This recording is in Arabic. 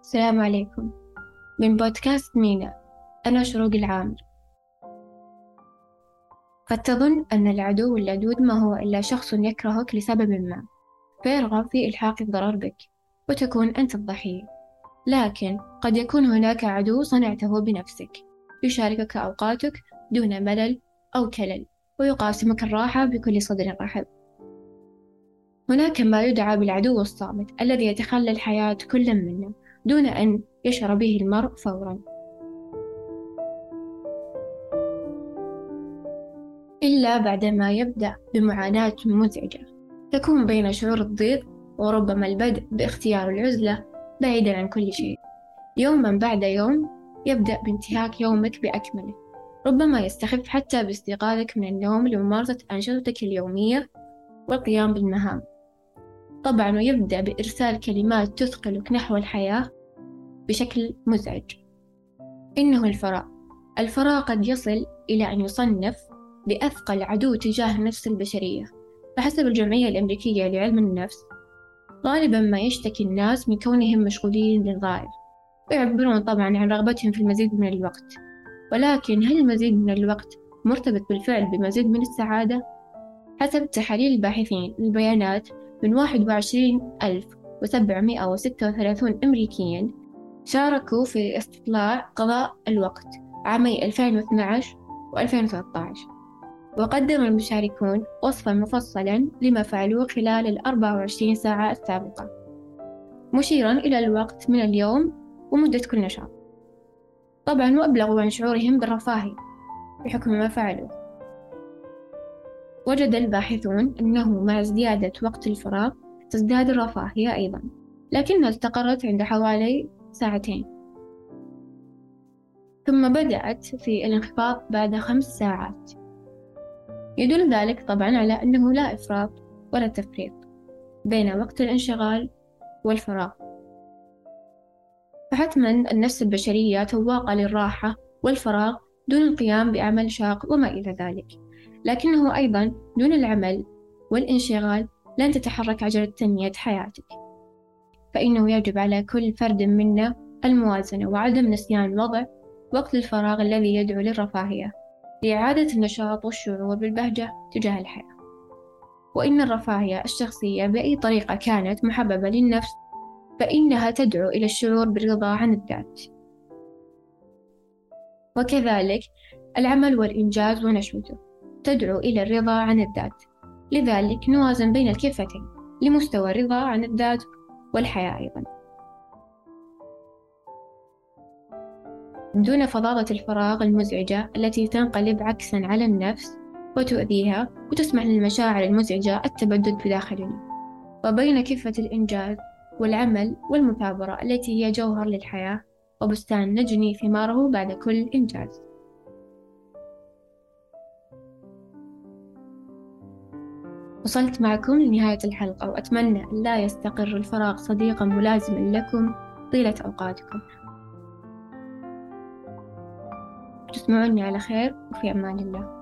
السلام عليكم. من بودكاست مينا أنا شروق العامر. قد تظن أن العدو اللدود ما هو إلا شخص يكرهك لسبب ما فيرغب في إلحاق الضرر بك وتكون أنت الضحية. لكن قد يكون هناك عدو صنعته بنفسك يشاركك أوقاتك دون ملل أو كلل ويقاسمك الراحة بكل صدر رحب. هناك ما يدعى بالعدو الصامت الذي يتخلى الحياة كل منا دون أن يشعر به المرء فورا. إلا بعدما يبدأ بمعاناة مزعجة. تكون بين شعور الضيق وربما البدء باختيار العزلة بعيدا عن كل شيء. يوما بعد يوم يبدأ بانتهاك يومك بأكمله. ربما يستخف حتى باستيقاظك من النوم لممارسة أنشطتك اليومية والقيام بالمهام. طبعا ويبدأ بإرسال كلمات تثقلك نحو الحياة بشكل مزعج. إنه الفراغ. الفراغ قد يصل إلى أن يصنف بأثقل عدو تجاه النفس البشرية. فحسب الجمعية الأمريكية لعلم النفس غالبا ما يشتكي الناس من كونهم مشغولين للغاية ويعبرون طبعا عن رغبتهم في المزيد من الوقت. ولكن هل المزيد من الوقت مرتبط بالفعل بمزيد من السعادة؟ حسب تحاليل الباحثين للبيانات من واحد وعشرين ألف وسبعمائة وستة وثلاثون أمريكيا شاركوا في استطلاع قضاء الوقت عامي 2012 و 2013 وقدم المشاركون وصفا مفصلا لما فعلوه خلال الأربع وعشرين ساعة السابقة مشيرا إلى الوقت من اليوم ومدة كل نشاط. طبعا وأبلغوا عن شعورهم بالرفاهية بحكم ما فعلوا وجد الباحثون أنه مع زيادة وقت الفراغ تزداد الرفاهية أيضا. لكنها استقرت عند حوالي ساعتين. ثم بدأت في الانخفاض بعد خمس ساعات. يدل ذلك طبعا على أنه لا إفراط ولا تفريط بين وقت الانشغال والفراغ. فحتما النفس البشرية تواقة للراحة والفراغ دون القيام بعمل شاق وما إلى ذلك. لكنه أيضا دون العمل والانشغال لن تتحرك عجلة تنمية حياتك. فإنه يجب على كل فرد منا الموازنة وعدم نسيان وضع وقت الفراغ الذي يدعو للرفاهية لإعادة النشاط والشعور بالبهجة تجاه الحياة. وإن الرفاهية الشخصية بأي طريقة كانت محببة للنفس فإنها تدعو إلى الشعور بالرضا عن الذات. وكذلك العمل والإنجاز ونشوته. تدعو إلى الرضا عن الذات. لذلك نوازن بين الكفتين لمستوى الرضا عن الذات والحياة أيضا. دون فظاظة الفراغ المزعجة التي تنقلب عكسا على النفس وتؤذيها وتسمح للمشاعر المزعجة التبدد بداخلنا وبين كفة الإنجاز والعمل والمثابرة التي هي جوهر للحياة وبستان نجني ثماره بعد كل إنجاز. وصلت معكم لنهاية الحلقة وأتمنى لا يستقر الفراغ صديقا ملازما لكم طيلة أوقاتكم. تسمعوني على خير وفي أمان الله.